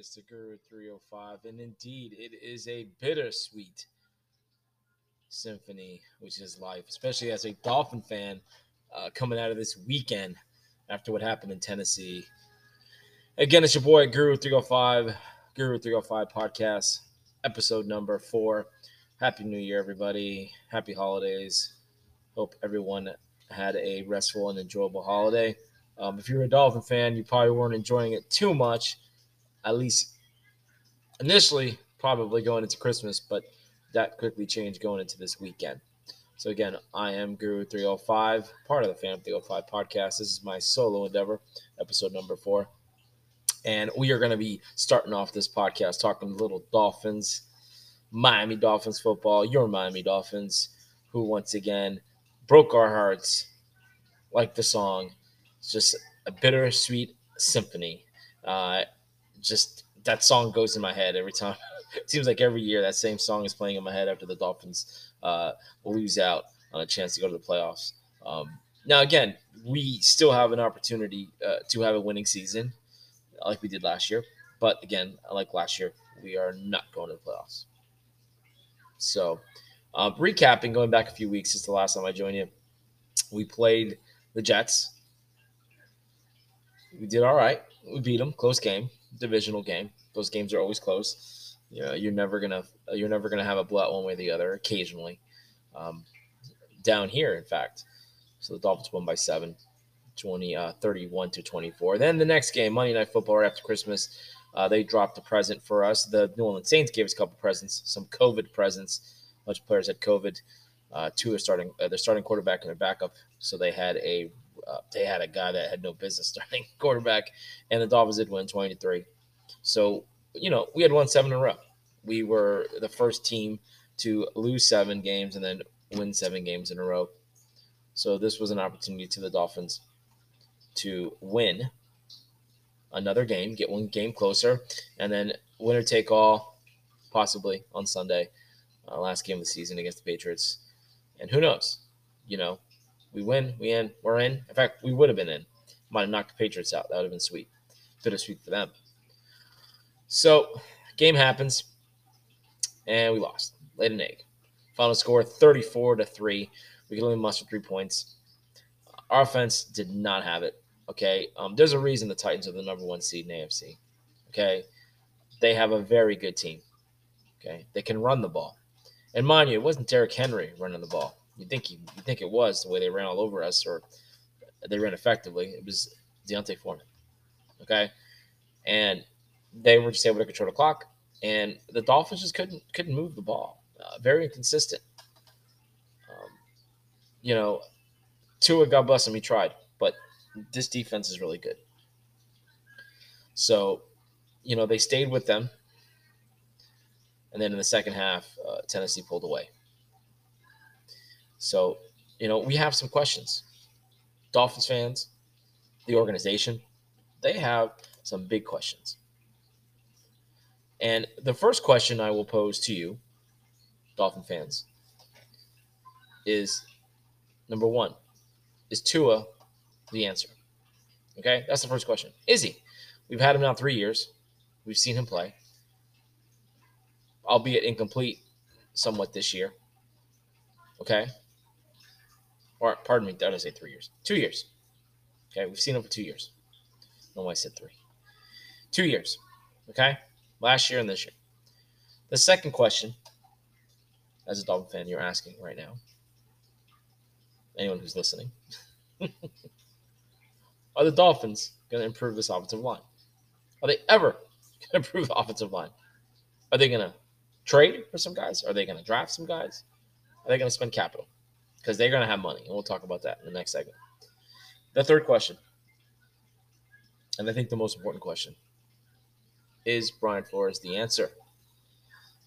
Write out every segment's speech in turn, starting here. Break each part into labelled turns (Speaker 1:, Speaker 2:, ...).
Speaker 1: It's the Guru 305, and indeed, it is a bittersweet symphony, which is life, especially as a Dolphin fan uh, coming out of this weekend after what happened in Tennessee. Again, it's your boy Guru 305, Guru 305 podcast, episode number four. Happy New Year, everybody. Happy holidays. Hope everyone had a restful and enjoyable holiday. Um, if you're a Dolphin fan, you probably weren't enjoying it too much, at least initially, probably going into Christmas, but that quickly changed going into this weekend. So again, I am Guru 305, part of the Fan 305 podcast. This is my solo endeavor, episode number four. And we are going to be starting off this podcast talking little Dolphins, Miami Dolphins football, your Miami Dolphins, who once again broke our hearts like the song. It's just a bittersweet symphony. Uh, just that song goes in my head every time. it seems like every year that same song is playing in my head after the Dolphins uh, lose out on a chance to go to the playoffs. Um, now, again, we still have an opportunity uh, to have a winning season like we did last year. But again, like last year, we are not going to the playoffs. So, uh, recapping, going back a few weeks since the last time I joined you, we played the Jets. We did all right. We beat them. Close game, divisional game. Those games are always close. You know, you're never gonna you're never gonna have a blowout one way or the other. Occasionally, um, down here, in fact. So the Dolphins won by seven. 20, uh, 31 to 24. Then the next game, Monday Night Football, right after Christmas, uh, they dropped a present for us. The New Orleans Saints gave us a couple presents, some COVID presents. A bunch of players had COVID. Uh, two are starting, uh, their starting quarterback and their backup. So they had a they had a guy that had no business starting quarterback, and the Dolphins did win 20 to three. So you know we had won seven in a row. We were the first team to lose seven games and then win seven games in a row. So this was an opportunity to the Dolphins to win another game, get one game closer, and then winner take all, possibly on Sunday, uh, last game of the season against the Patriots. And who knows? You know, we win, we in, we're in. In fact, we would have been in. Might have knocked the Patriots out. That would have been sweet. Bittersweet for them. So, game happens, and we lost. Laid an egg. Final score 34 to 3. We could only muster three points. Our offense did not have it. Okay. Um, there's a reason the Titans are the number one seed in AFC. Okay. They have a very good team. Okay. They can run the ball. And mind you, it wasn't Derrick Henry running the ball. You think you, you think it was the way they ran all over us, or they ran effectively. It was D'Onta Foreman. Okay. And they were just able to control the clock. And the Dolphins just couldn't couldn't move the ball. Uh, very inconsistent. Um, you know, Tua, God bless him, he tried, but this defense is really good. So, you know, they stayed with them. And then in the second half, uh, Tennessee pulled away. So, you know, we have some questions. Dolphins fans, the organization, they have some big questions. And the first question I will pose to you, Dolphin fans, is number one, is Tua the answer? Okay, that's the first question. Is he? We've had him now three years. We've seen him play, albeit incomplete somewhat this year. Okay. Or, pardon me, did I say three years? Two years. Okay, we've seen him for two years. No, I said three. Two years. Okay, last year and this year. The second question, as a Dolphin fan, you're asking right now, anyone who's listening, are the Dolphins going to improve this offensive line? Are they ever going to improve the offensive line? Are they going to trade for some guys? Are they going to draft some guys? Are they going to spend capital? Because they're going to have money, and we'll talk about that in the next segment. The third question, and I think the most important question, is Brian Flores the answer?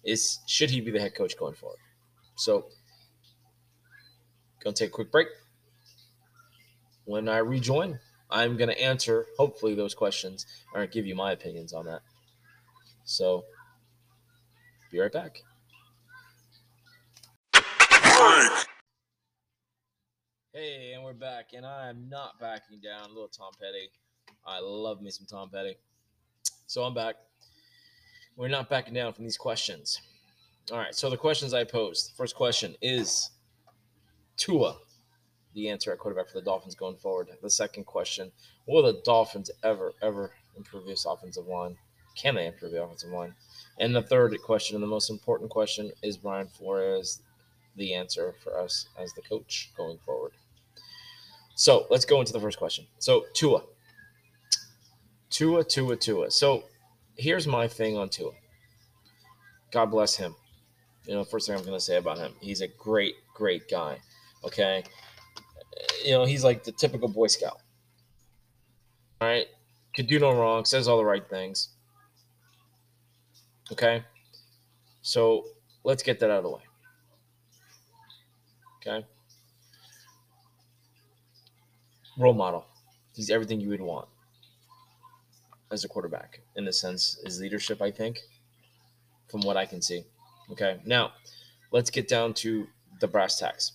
Speaker 1: Is should he be the head coach going forward? So, gonna take a quick break. When I rejoin, I'm gonna answer hopefully those questions or give you my opinions on that. So, be right back. Hey, and we're back, and I am not backing down. Little Tom Petty. I love me some Tom Petty. So I'm back. We're not backing down from these questions. All right. So the questions I posed. First question is Tua the answer at quarterback for the Dolphins going forward. The second question: Will the Dolphins ever, ever improve this offensive line? Can they improve the offensive line? And the third question, and the most important question, is Brian Flores the answer for us as the coach going forward? So let's go into the first question. So Tua, Tua, Tua, Tua. So here's my thing on Tua. God bless him. You know, first thing I'm going to say about him, he's a great, great guy. Okay, you know, he's like the typical Boy Scout. All right, could do no wrong, says all the right things. Okay, so let's get that out of the way. Okay, role model. He's everything you would want as a quarterback in the sense is leadership. I think, from what I can see. Okay, now let's get down to the brass tacks.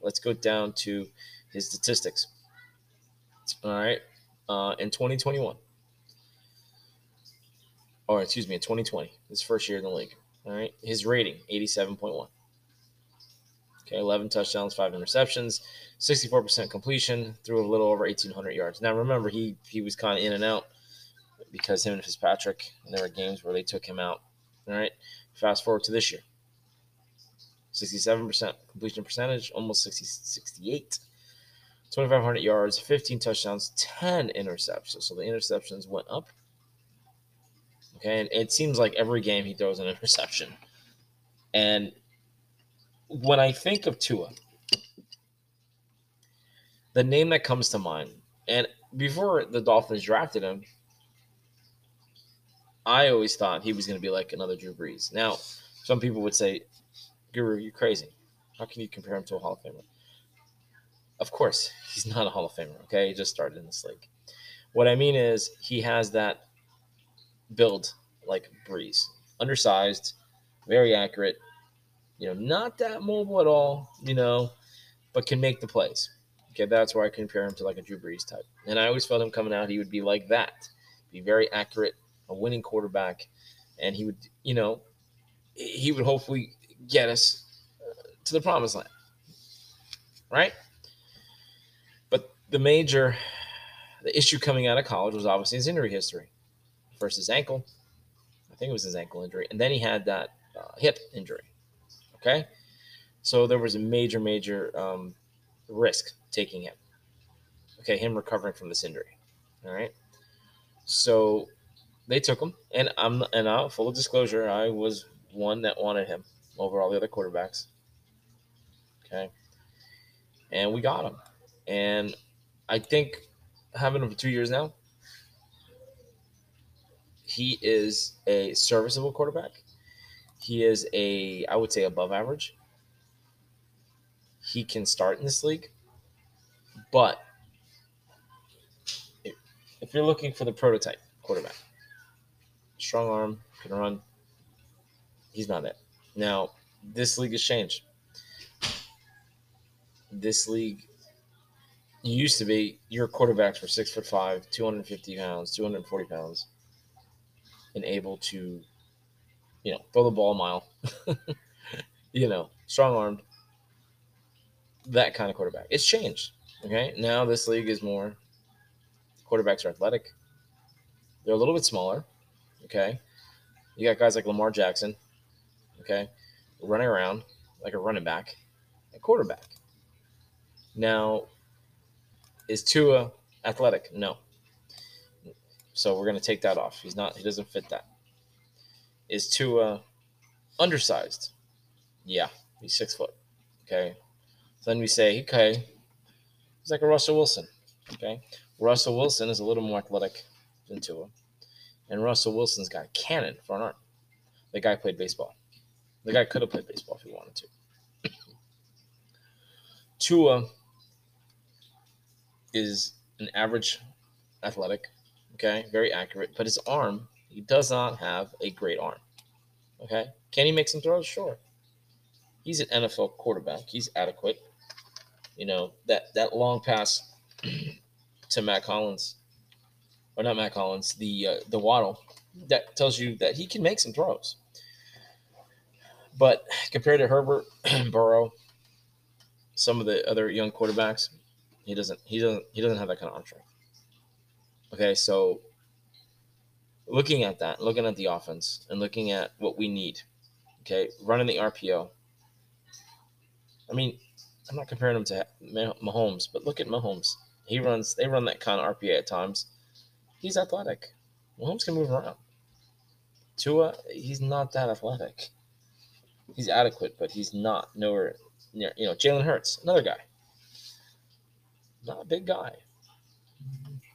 Speaker 1: Let's go down to his statistics. All right. Uh, in 2021, or excuse me, in 2020, his first year in the league. All right. His rating, 87.1. Okay. 11 touchdowns, five interceptions, 64% completion, threw a little over 1,800 yards. Now, remember, he, he was kind of in and out because him and Fitzpatrick, and there were games where they took him out. All right. Fast forward to this year. 67% completion percentage, almost 60, 68. 2,500 yards, 15 touchdowns, 10 interceptions. So the interceptions went up. Okay, and it seems like every game he throws an interception. And when I think of Tua, the name that comes to mind, and before the Dolphins drafted him, I always thought he was going to be like another Drew Brees. Now, some people would say, Guru, you're crazy. How can you compare him to a Hall of Famer? Of course, he's not a Hall of Famer. Okay, he just started in this league. What I mean is he has that build like Brees, undersized, very accurate. You know, not that mobile at all. You know, but can make the plays. Okay, that's where I compare him to like a Drew Brees type. And I always felt him coming out, he would be like that, be very accurate, a winning quarterback, and he would, you know, he would hopefully get us uh, to the promised land. Right? But the major the issue coming out of college was obviously his injury history. First his ankle, I think it was his ankle injury, and then he had that uh, hip injury. Okay, so there was a major, major um, risk taking him. Okay, him recovering from this injury. All right, so they took him, and I'm and I, full disclosure, I was one that wanted him over all the other quarterbacks. Okay. And we got him. And I think having him for two years now, he is a serviceable quarterback. He is a, I would say, above average. He can start in this league. But if you're looking for the prototype quarterback, strong arm, can run, he's not it. Now, this league has changed. This league used to be your quarterbacks were six foot five, 250 pounds, 240 pounds, and able to, you know, throw the ball a mile, you know, strong armed, that kind of quarterback. It's changed. Okay. Now this league is more quarterbacks are athletic. They're a little bit smaller. Okay. You got guys like Lamar Jackson, okay, running around like a running back, a quarterback. Now, is Tua athletic? No. So we're going to take that off. He's not, he doesn't fit that. Is Tua uh, undersized? Yeah, he's six foot. Okay. So then we say, okay, he's like a Russell Wilson. Okay. Russell Wilson is a little more athletic than Tua. And Russell Wilson's got a cannon for an arm. The guy played baseball. The guy could have played baseball if he wanted to. Tua is an average athletic, okay, very accurate, but his arm, he does not have a great arm. Okay. Can he make some throws? Sure. He's an NFL quarterback. He's adequate. You know, that that long pass to Matt Collins, or not Matt Collins, the uh, the Waddle, that tells you that he can make some throws. But compared to Herbert, Burrow, some of the other young quarterbacks, he doesn't he doesn't he doesn't have that kind of arm strength. Okay, so looking at that, looking at the offense, and looking at what we need, okay, running the RPO. I mean, I'm not comparing him to Mahomes, but look at Mahomes. He runs, they run that kind of RPA at times. He's athletic. Mahomes can move around. Tua, he's not that athletic. He's adequate, but he's not nowhere near. You know, Jalen Hurts, another guy. Not a big guy.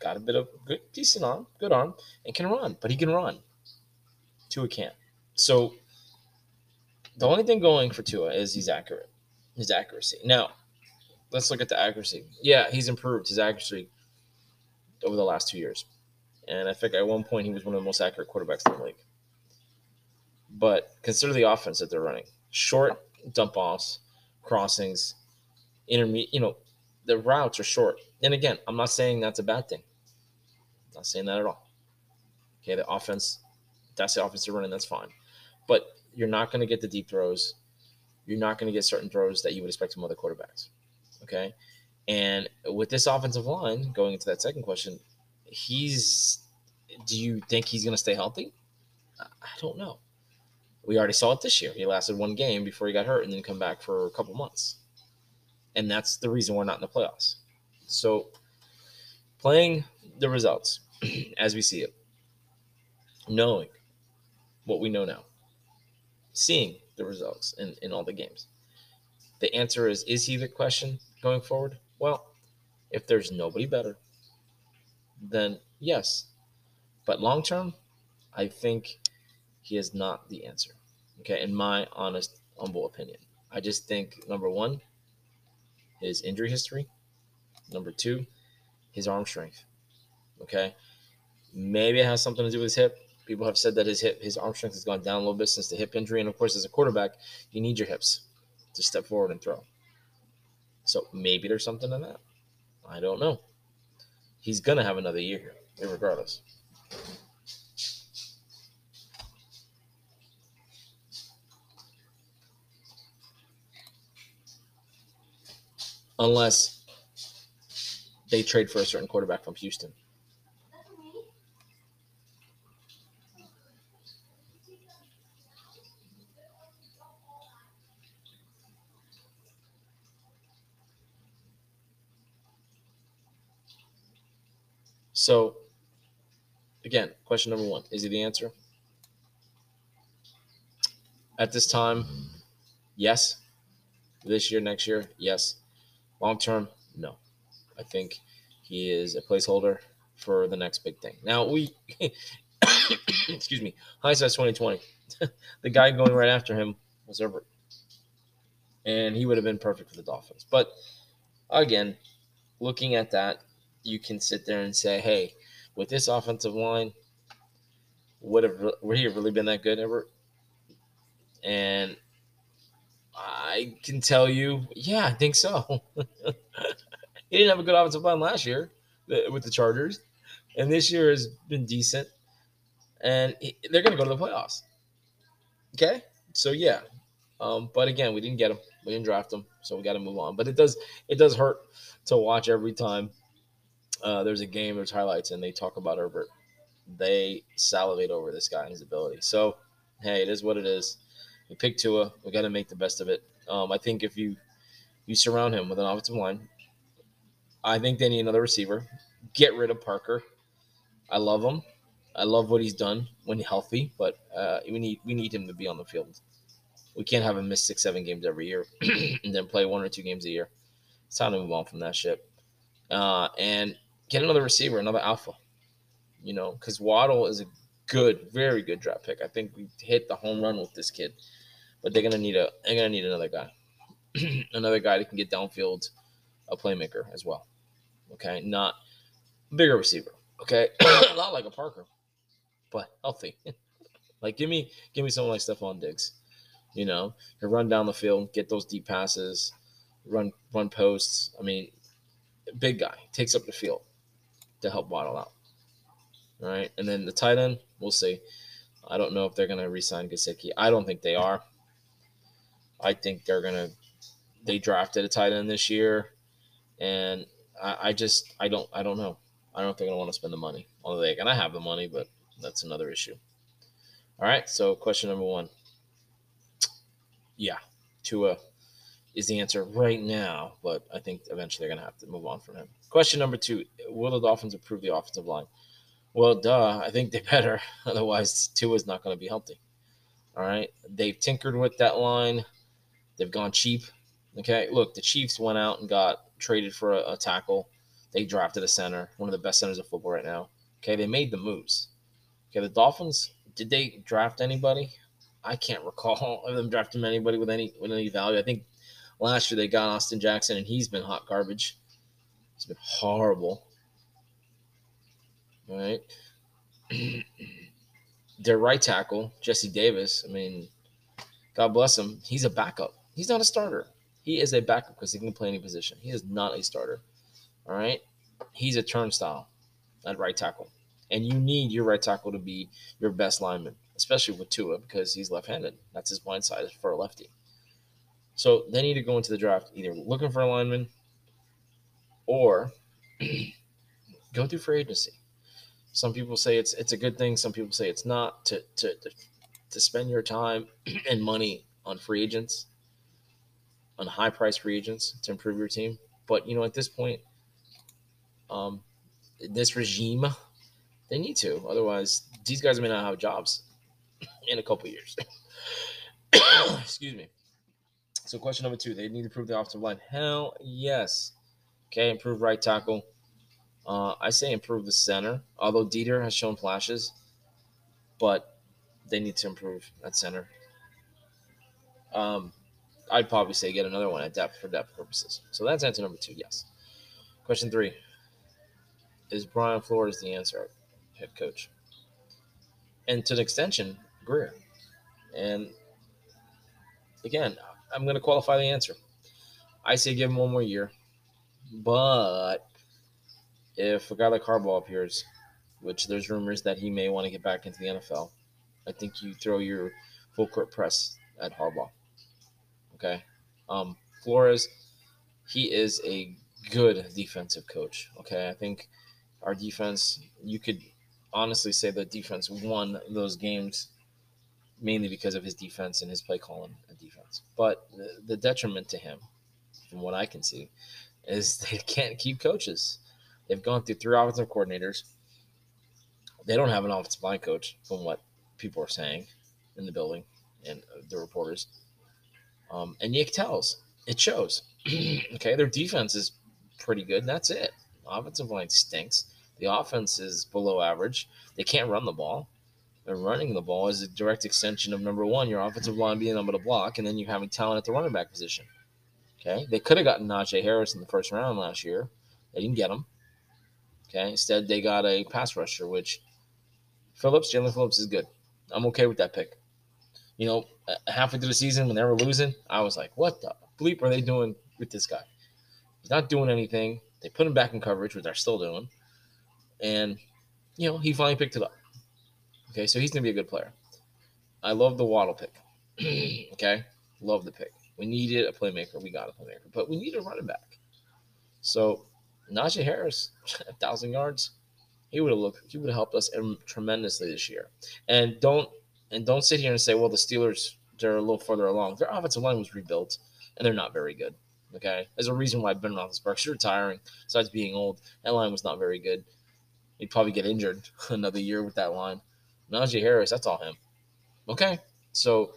Speaker 1: Got a bit of good, decent arm, good arm, and can run, but he can run. Tua can't. So the only thing going for Tua is he's accurate his accuracy. Now, let's look at the accuracy. Yeah, he's improved his accuracy over the last two years. And I think at one point he was one of the most accurate quarterbacks in the league. But consider the offense that they're running short dump offs, crossings, intermediate, you know, the routes are short. And again, I'm not saying that's a bad thing. Not saying that at all. Okay, the offense, that's the offense they're running, that's fine. But you're not going to get the deep throws you're not going to get certain throws that you would expect from other quarterbacks. Okay. And with this offensive line, going into that second question, he's do you think he's going to stay healthy? I don't know. We already saw it this year. He lasted one game before he got hurt and then come back for a couple months. And that's the reason we're not in the playoffs. So playing the results as we see it, knowing what we know now, seeing the results in, in all the games? The answer is is he the question going forward? Well, if there's nobody better, then yes. But long term, I think he is not the answer. Okay, in my honest, humble opinion. I just think number one, his injury history. Number two, his arm strength. Okay. Maybe it has something to do with his hip. People have said that his hip, his arm strength has gone down a little bit since the hip injury. And of course, as a quarterback, you need your hips to step forward and throw. So maybe there's something in that. I don't know. He's gonna have another year here, regardless. Unless they trade for a certain quarterback from Houston. So, again, question number one is he the answer? At this time, yes. This year, next year, yes. Long term, no. I think he is a placeholder for the next big thing. Now, we, excuse me, hindsight 2020. the guy going right after him was Herbert. And he would have been perfect for the Dolphins. But again, looking at that, you can sit there and say, hey, with this offensive line, would have would he have really been that good ever? And I can tell you, yeah, I think so. he didn't have a good offensive line last year with the Chargers, and this year has been decent. And they're going to go to the playoffs. Okay, so yeah, um, but again, we didn't get him. We didn't draft him, so we got to move on. But it does it does hurt to watch every time uh, there's a game, there's highlights, and they talk about Herbert. They salivate over this guy and his ability. So, hey, it is what it is. We picked Tua. We got to make the best of it. Um, I think if you you surround him with an offensive line, I think they need another receiver. Get rid of Parker. I love him. I love what he's done when healthy, but uh, we need we need him to be on the field. We can't have him miss six, seven games every year and then play one or two games a year. It's time to move on from that shit. Uh, and get another receiver, another alpha. You know, because Waddle is a good, very good draft pick. I think we hit the home run with this kid, but they're gonna need a they're gonna need another guy, another guy that can get downfield, a playmaker as well. Okay, not bigger receiver. Okay, a lot like a Parker, but healthy. like give me give me someone like Stefon Diggs. You know, to run down the field, get those deep passes, run run posts. I mean, big guy takes up the field to help Waddle out. All right. And then the tight end, We'll see. I don't know if they're going to resign Gesicki. I don't think they are. I think they're going to. They drafted a tight end this year, and I, I just I don't I don't know. I don't know if they're going to want to spend the money. Although they and I have the money, but that's another issue. All right. So question number one. Yeah, Tua is the answer right now, but I think eventually they're going to have to move on from him. Question number two Will the Dolphins improve the offensive line? Well, duh, I think they better. Otherwise, Tua's not going to be healthy. All right. They've tinkered with that line, they've gone cheap. Okay. Look, the Chiefs went out and got traded for a, a tackle. They drafted a center, one of the best centers of football right now. Okay. They made the moves. Okay. The Dolphins, did they draft anybody? I can't recall them drafting anybody with any with any value. I think last year they got Austin Jackson, and he's been hot garbage. He's been horrible. All right. Their right tackle, Jesse Davis. I mean, God bless him. He's a backup. He's not a starter. He is a backup because he can play any position. He is not a starter. All right. He's a turnstile at right tackle. And you need your right tackle to be your best lineman, especially with Tua because he's left handed. That's his blind side for a lefty. So they need to go into the draft either looking for a lineman or go through free agency. Some people say it's it's a good thing. Some people say it's not to to to, to spend your time and money on free agents, on high price free agents to improve your team. But you know, at this point, um, this regime, they need to. Otherwise, these guys may not have jobs in a couple years. Excuse me. So, question number two: They need to improve the offensive line. Hell yes. Okay, improve right tackle. Uh, I say improve the center, although Deiter has shown flashes, but they need to improve at center. Um, I'd probably say get another one at depth for depth purposes. So that's answer number two. Yes. Question three: Is Brian Flores the answer, head coach? And to the extension, Grier. And again, I'm going to qualify the answer. I say give him one more year, but if a guy like Harbaugh appears, which there's rumors that he may want to get back into the NFL, I think you throw your full court press at Harbaugh. Okay. Um, Flores, he is a good defensive coach. Okay. I think our defense, you could honestly say the defense won those games mainly because of his defense and his play calling and defense. But the, the detriment to him, from what I can see, is they can't keep coaches. They've gone through three offensive coordinators. They don't have an offensive line coach, from what people are saying in the building and the reporters. Um, and Nick tells it shows. okay, their defense is pretty good. And that's it. Offensive line stinks. The offense is below average. They can't run the ball. They're running the ball is a direct extension of number one, your offensive line being able to block, and then you having talent at the running back position. Okay, they could have gotten Najee Harris in the first round last year. They didn't get him. Okay. Instead, they got a pass rusher, which Phillips, Jaelan Phillips is good. I'm okay with that pick. You know, halfway through the season when they were losing, I was like, what the bleep are they doing with this guy? He's not doing anything. They put him back in coverage, which they're still doing. And, you know, he finally picked it up. Okay, so he's going to be a good player. I love the Waddle pick. okay, love the pick. We needed a playmaker. We got a playmaker, but we needed a running back. So Najee Harris, a thousand yards, he would have looked. He would have helped us tremendously this year. And don't and don't sit here and say, well, the Steelers they're a little further along. Their offensive line was rebuilt, and they're not very good. Okay, there's a reason why Ben Roethlisberger's retiring. Besides being old, that line was not very good. He'd probably get injured another year with that line. Najee Harris, that's all him. Okay, so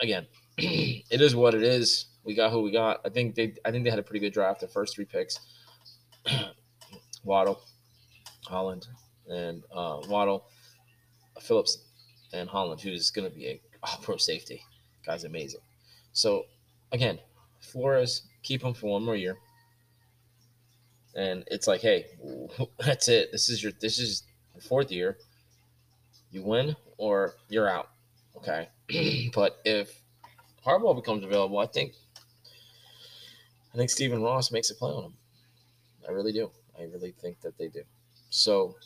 Speaker 1: again, it is what it is. We got who we got. I think they I think they had a pretty good draft. their first three picks. Waddle, Holland, and uh, Waddle, Phillips, and Holland, who's going to be a all pro safety. Guy's amazing. So, again, Flores, keep him for one more year. And it's like, hey, that's it. This is your this is your fourth year. You win or you're out. Okay. but if Harbaugh becomes available, I think I think Stephen Ross makes a play on him. I really do. I really think that they do. So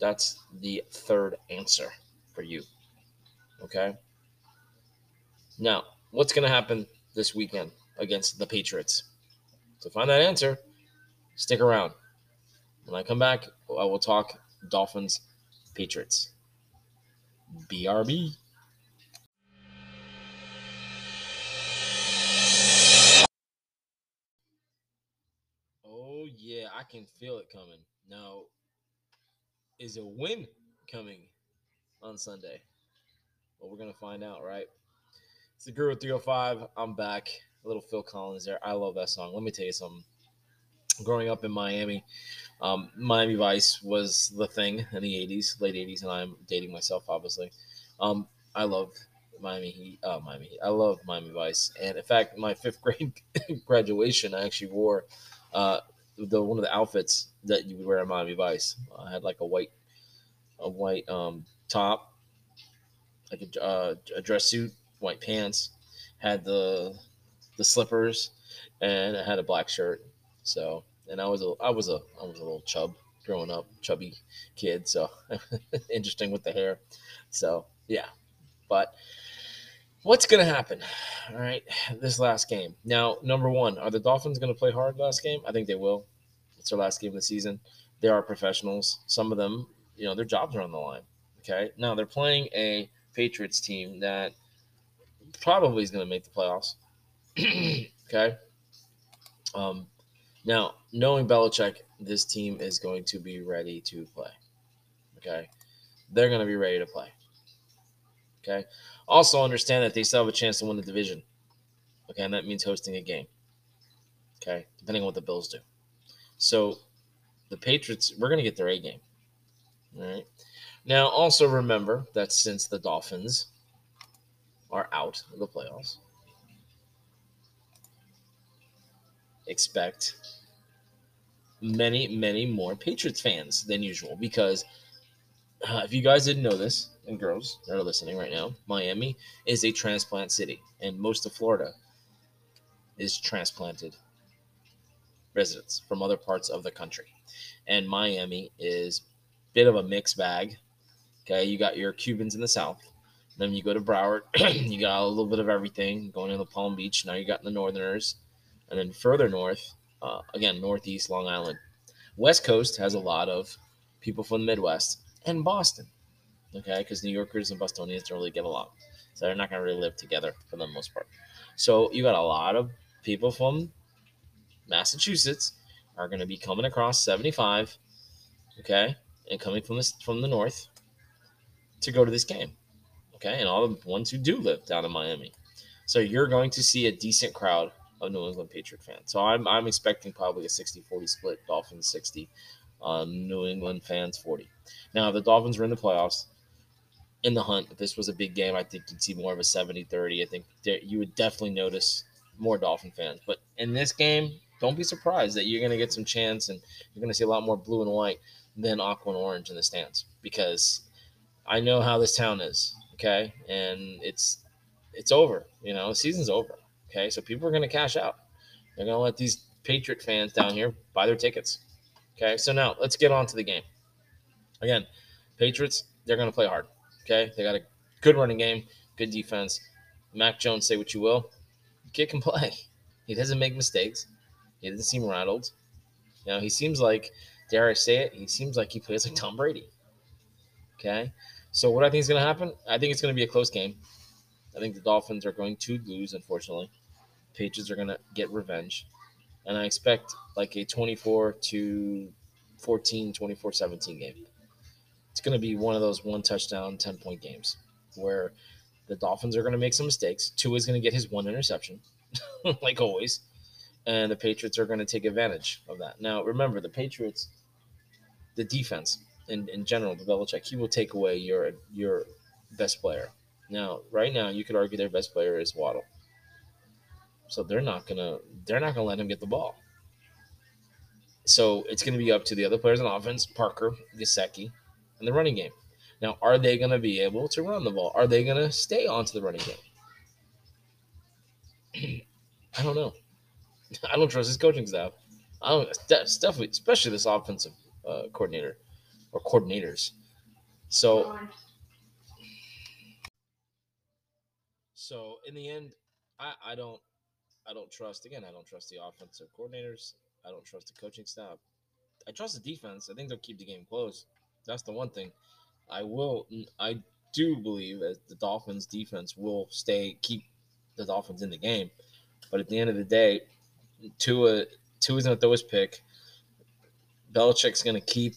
Speaker 1: That's the third answer for you. Okay. Now, what's going to happen this weekend against the Patriots? To find that answer, stick around. When I come back, I will talk Dolphins Patriots. BRB. Oh, yeah, I can feel it coming. Now, is a win coming on Sunday? Well, we're going to find out, right? It's the Guru 305. I'm back. A little Phil Collins there. I love that song. Let me tell you something. Growing up in Miami, um, Miami Vice was the thing in the 80s, late 80s, and I'm dating myself, obviously. Um, I love Miami Heat. Uh, Miami Heat. I love Miami Vice. And in fact, my fifth grade graduation, I actually wore uh, the one of the outfits that you would wear in Miami Vice. I had like a white, a white um, top, like a, uh, a dress suit, white pants, had the the slippers, and I had a black shirt. So, and I was a I was a I was a little chub growing up, chubby kid. So interesting with the hair. So yeah, but what's going to happen? All right, this last game. Now, number one, are the Dolphins going to play hard last game? I think they will. It's their last game of the season. They are professionals. Some of them, you know, their jobs are on the line. Okay. Now they're playing a Patriots team that probably is going to make the playoffs. okay. Um, now, knowing Belichick, this team is going to be ready to play. Okay. They're going to be ready to play. Okay. Also, understand that they still have a chance to win the division. Okay. And that means hosting a game. Okay. Depending on what the Bills do. So, the Patriots, we're going to get their A game. All right. Now, also remember that since the Dolphins are out of the playoffs, expect many, many more Patriots fans than usual because uh, if you guys didn't know this, and girls that are listening right now, Miami is a transplant city, and most of Florida is transplanted residents from other parts of the country. And Miami is a bit of a mixed bag. Okay, you got your Cubans in the south. Then you go to Broward, you got a little bit of everything going into Palm Beach. Now you got the Northerners, and then further north, uh, again Northeast Long Island. West Coast has a lot of people from the Midwest and Boston. Okay, because New Yorkers and Bostonians don't really get along, so they're not going to really live together for the most part. So you got a lot of people from Massachusetts are going to be coming across 75, okay, and coming from this from the north to go to this game, okay, and all the ones who do live down in Miami. So you're going to see a decent crowd of New England Patriot fans. So I'm, I'm expecting probably a 60-40 split, Dolphins 60, um, New England fans 40. Now, the Dolphins are in the playoffs, in the hunt, if this was a big game, I think you'd see more of a 70-30. I think you would definitely notice more Dolphin fans. But in this game, don't be surprised that you're going to get some chance and you're going to see a lot more blue and white than aqua and orange in the stands because I know how this town is, okay? And it's it's over, you know, season's over, okay? So people are going to cash out. They're going to let these Patriot fans down here buy their tickets. Okay? So now, let's get on to the game. Again, Patriots, they're going to play hard. Okay? They got a good running game, good defense. Mac Jones, say what you will. Kid can play. He doesn't make mistakes. He doesn't seem rattled. You know, he seems like, dare I say it, he seems like he plays like Tom Brady. Okay. So what I think is going to happen, I think it's going to be a close game. I think the Dolphins are going to lose, unfortunately. Patriots are going to get revenge. And I expect like a 24 to 14, 24 17 game. It's going to be one of those one touchdown, 10 point games where the Dolphins are going to make some mistakes. Tua is going to get his one interception, like always and the Patriots are going to take advantage of that. Now, remember, the Patriots, the defense in, in general, the Belichick, he will take away your your best player. Now, right now, you could argue their best player is Waddle. So they're not gonna they're not gonna let him get the ball. So it's gonna be up to the other players on offense, Parker, Gesicki, and the running game. Now, are they gonna be able to run the ball? Are they gonna stay onto the running game? I don't know. I don't trust his coaching staff. I don't, definitely, especially this offensive uh, coordinator. or coordinators. So, so in the end, I, I don't I don't trust again. I don't trust the offensive coordinators. I don't trust the coaching staff. I trust the defense. I think they'll keep the game close. That's the one thing. I will. I do believe that the Dolphins defense will stay keep the Dolphins in the game. But at the end of the day, Tua Tua's gonna throw his pick. Belichick's gonna keep.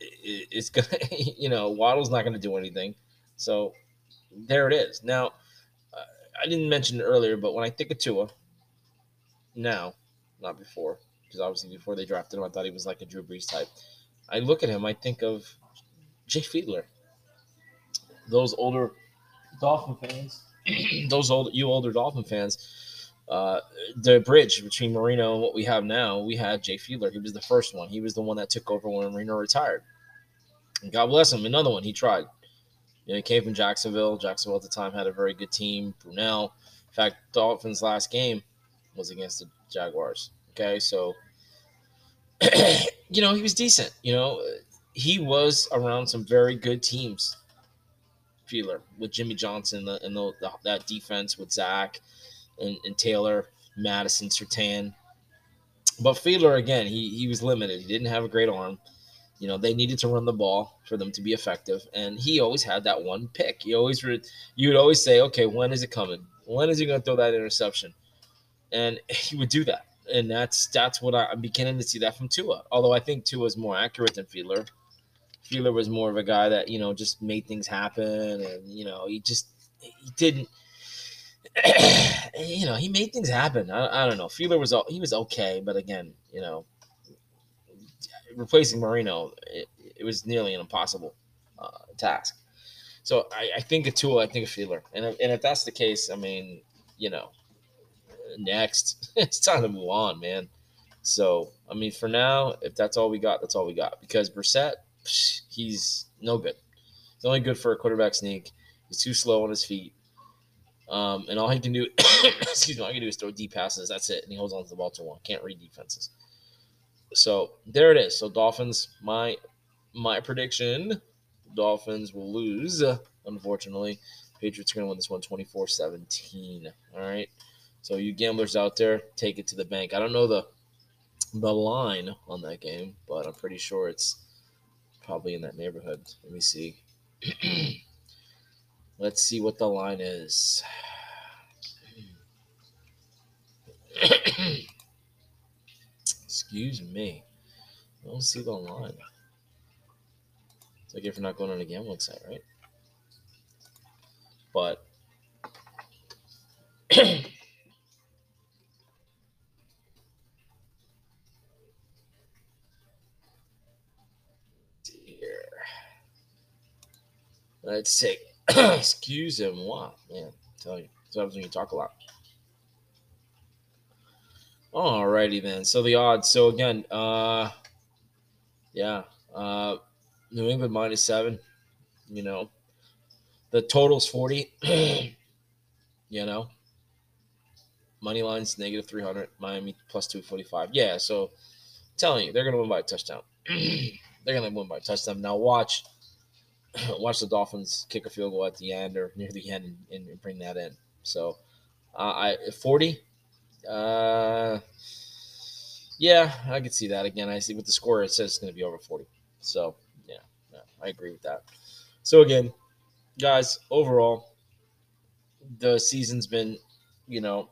Speaker 1: It's gonna, you know, Waddle's not gonna do anything. So there it is. Now, I didn't mention it earlier, but when I think of Tua, now, not before, because obviously before they drafted him, I thought he was like a Drew Brees type. I look at him, I think of Jay Fiedler. Those older Dolphin fans, those old you older Dolphin fans, uh, the bridge between Marino and what we have now, we had Jay Fiedler. He was the first one. He was the one that took over when Marino retired. And God bless him. Another one. He tried. You know, he came from Jacksonville. Jacksonville at the time had a very good team. Brunell. In fact, Dolphins' last game was against the Jaguars. Okay, so you know he was decent. You know, he was around some very good teams. Fiedler with Jimmy Johnson and, the, the, that defense with Zach and, and Taylor, Madison, Surtain. But Fiedler again, he he was limited. He didn't have a great arm. You know, they needed to run the ball for them to be effective, and he always had that one pick. He always re- you would always say, "Okay, when is it coming? When is he going to throw that interception?" And he would do that, and that's that's what I, am beginning to see that from Tua. Although I think Tua is more accurate than Fiedler. Fiedler was more of a guy that you know just made things happen, and you know he just he didn't. you know, he made things happen. I, I don't know. Fiedler was he was okay, but again, you know, replacing Marino, it, it was nearly an impossible uh, task. So I, I think a Tua, I think a Fiedler, and and if that's the case, I mean, you know, next it's time to move on, man. So I mean, for now, if that's all we got, that's all we got. Because Brissett, he's no good. He's only good for a quarterback sneak. He's too slow on his feet. Um, and all he can do, excuse me, all he can do is throw deep passes. That's it. And he holds on to the ball too long. Can't read defenses. So there it is. So Dolphins, my my prediction, Dolphins will lose, unfortunately. Patriots are going to win this one 24-17. All right. So you gamblers out there, take it to the bank. I don't know the the line on that game, but I'm pretty sure it's probably in that neighborhood. Let me see. Let's see what the line is. Excuse me. I don't see the line. It's like if you're not going on a gambling site, right? But here. Let's take excuse him. Wow, man, tell you, so happens when you talk a lot. Alrighty then. So the odds. So again, uh yeah. Uh New England minus seven. You know. The total's 40. you know. Money line's negative 300. Miami plus 245. Yeah, so telling you, they're gonna win by a touchdown. they're gonna win by a touchdown. Now watch watch the Dolphins kick a field goal at the end or near the end and, and bring that in. So uh, I 40 uh, yeah, I could see that again. I see with the score, it says it's going to be over 40. So, yeah, yeah, I agree with that. So, again, guys, overall, the season's been, you know,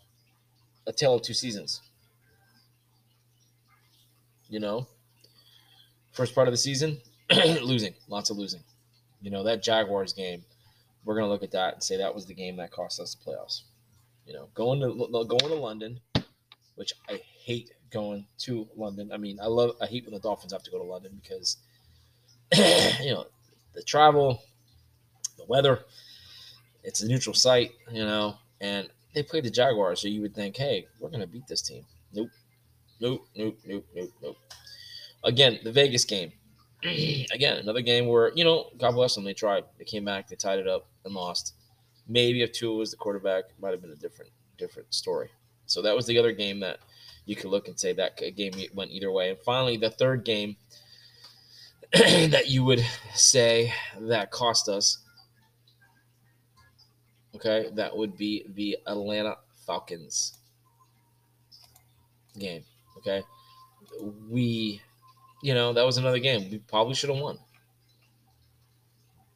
Speaker 1: a tale of two seasons. You know, first part of the season, losing, lots of losing. You know, that Jaguars game, we're going to look at that and say that was the game that cost us the playoffs. You know, going to going to London, which I hate going to London. I mean, I love I hate when the Dolphins have to go to London because you know the travel, the weather. It's a neutral site, you know, and they played the Jaguars, so you would think, hey, we're gonna beat this team. Nope, nope, nope, nope, nope, nope. Again, the Vegas game. Again, another game where you know, God bless them, they tried. They came back, they tied it up, and lost. Maybe if Tua was the quarterback, might have been a different different story. So that was the other game that you could look and say that game went either way. And finally, the third game, that you would say that cost us. Okay, that would be the Atlanta Falcons game. Okay, we, you know, that was another game we probably should have won.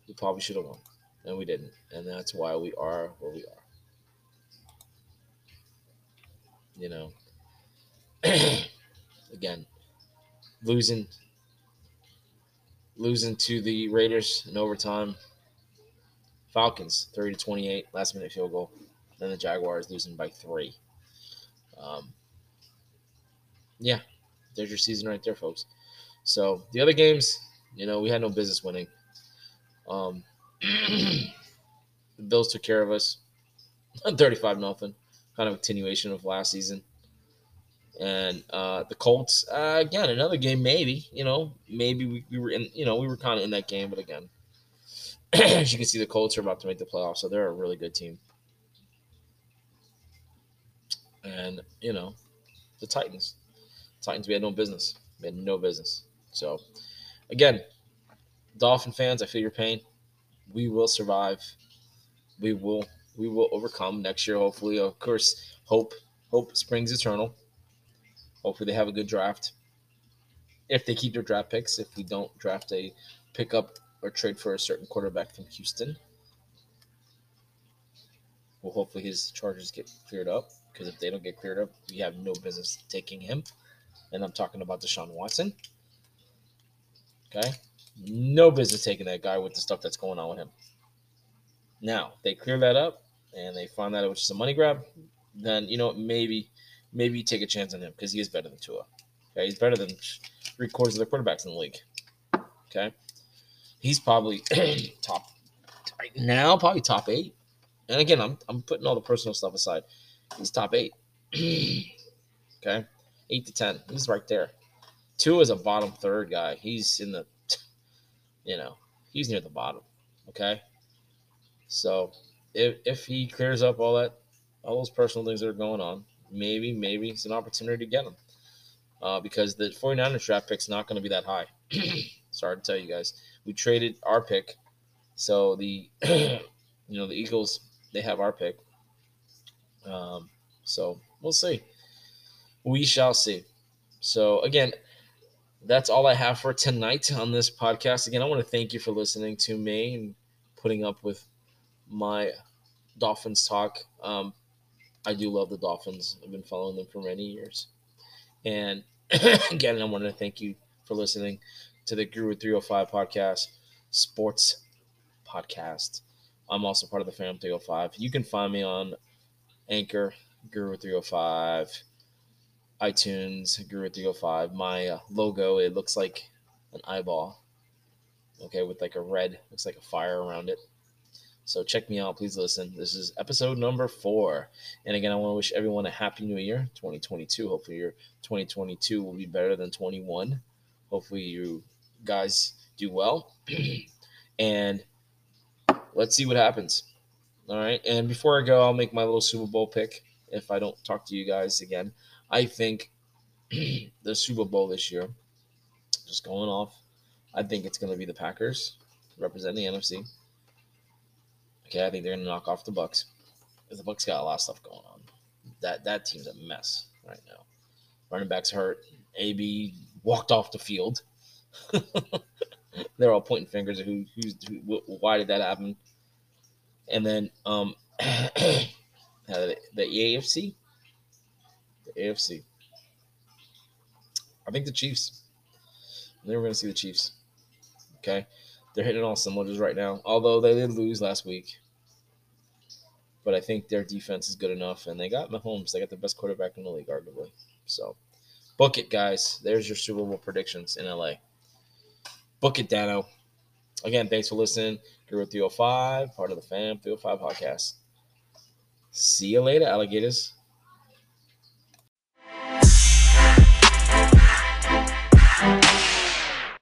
Speaker 1: We probably should have won, and we didn't, and that's why we are where we are. You know, again, losing losing to the Raiders in overtime. Falcons 30 to 28, last minute field goal. Then the Jaguars losing by three. Um, yeah, there's your season right there, folks. So the other games, you know, we had no business winning. Um, the Bills took care of us, 35 nothing, kind of continuation of last season. And uh, the Colts, uh, again, another game, maybe, you know, maybe we, we were in, you know, we were kind of in that game, but again, as you can see, the Colts are about to make the playoffs, so they're a really good team. And, you know, the Titans. Titans, we had no business. We had no business. So, again, Dolphin fans, I feel your pain. We will survive. We will we will overcome next year. Hopefully, of course, hope hope springs eternal. Hopefully, they have a good draft. If they keep their draft picks, if we don't draft a pickup or trade for a certain quarterback from Houston, well, hopefully his charges get cleared up. Because if they don't get cleared up, we have no business taking him. And I'm talking about Deshaun Watson. Okay, no business taking that guy with the stuff that's going on with him. Now they clear that up and they find that it was just a money grab. Then you know maybe maybe take a chance on him because he is better than Tua. Okay, he's better than three quarters of the quarterbacks in the league. Okay, he's probably top right now, probably top eight. And again, I'm I'm putting all the personal stuff aside. He's top eight. okay, eight to ten. He's right there. Tua is a bottom third guy. He's in the, you know, he's near the bottom. Okay, so if if he clears up all that, all those personal things that are going on, maybe, maybe it's an opportunity to get him. Uh, because the 49ers draft pick's not going to be that high. Sorry to tell you guys. We traded our pick. So the you know, the Eagles, they have our pick. Um, so we'll see. We shall see. So again, that's all I have for tonight on this podcast. Again, I want to thank you for listening to me and putting up with my Dolphins talk. Um, I do love the Dolphins. I've been following them for many years. And again, I want to thank you for listening to the Guru 305 podcast, sports podcast. I'm also part of the Fam 305. You can find me on Anchor, Guru 305, iTunes, Guru 305. My uh, logo, it looks like an eyeball, okay, with like a red, looks like a fire around it. So check me out. Please listen. This is episode number four. And again, I want to wish everyone a happy new year, 2022. Hopefully, your 2022 will be better than 21. Hopefully, you guys do well. and let's see what happens. All right. And before I go, I'll make my little Super Bowl pick if I don't talk to you guys again. I think the Super Bowl this year, just going off, I think it's going to be the Packers representing the NFC. Okay, I think they're gonna knock off the Bucs. The Bucs got a lot of stuff going on. That that team's a mess right now. Running backs hurt. AB walked off the field. They're all pointing fingers at who, who's who, why did that happen? And then um, Uh, the, the AFC, the AFC. I think the Chiefs. I think we're gonna see the Chiefs. Okay, they're hitting all cylinders right now, although they did lose last week. But I think their defense is good enough, and they got Mahomes. They got the best quarterback in the league, arguably. So, book it, guys. There's your Super Bowl predictions in LA. Book it, Danno. Again, thanks for listening. Guru 305, part of the Fam 305 podcast. See you later, alligators.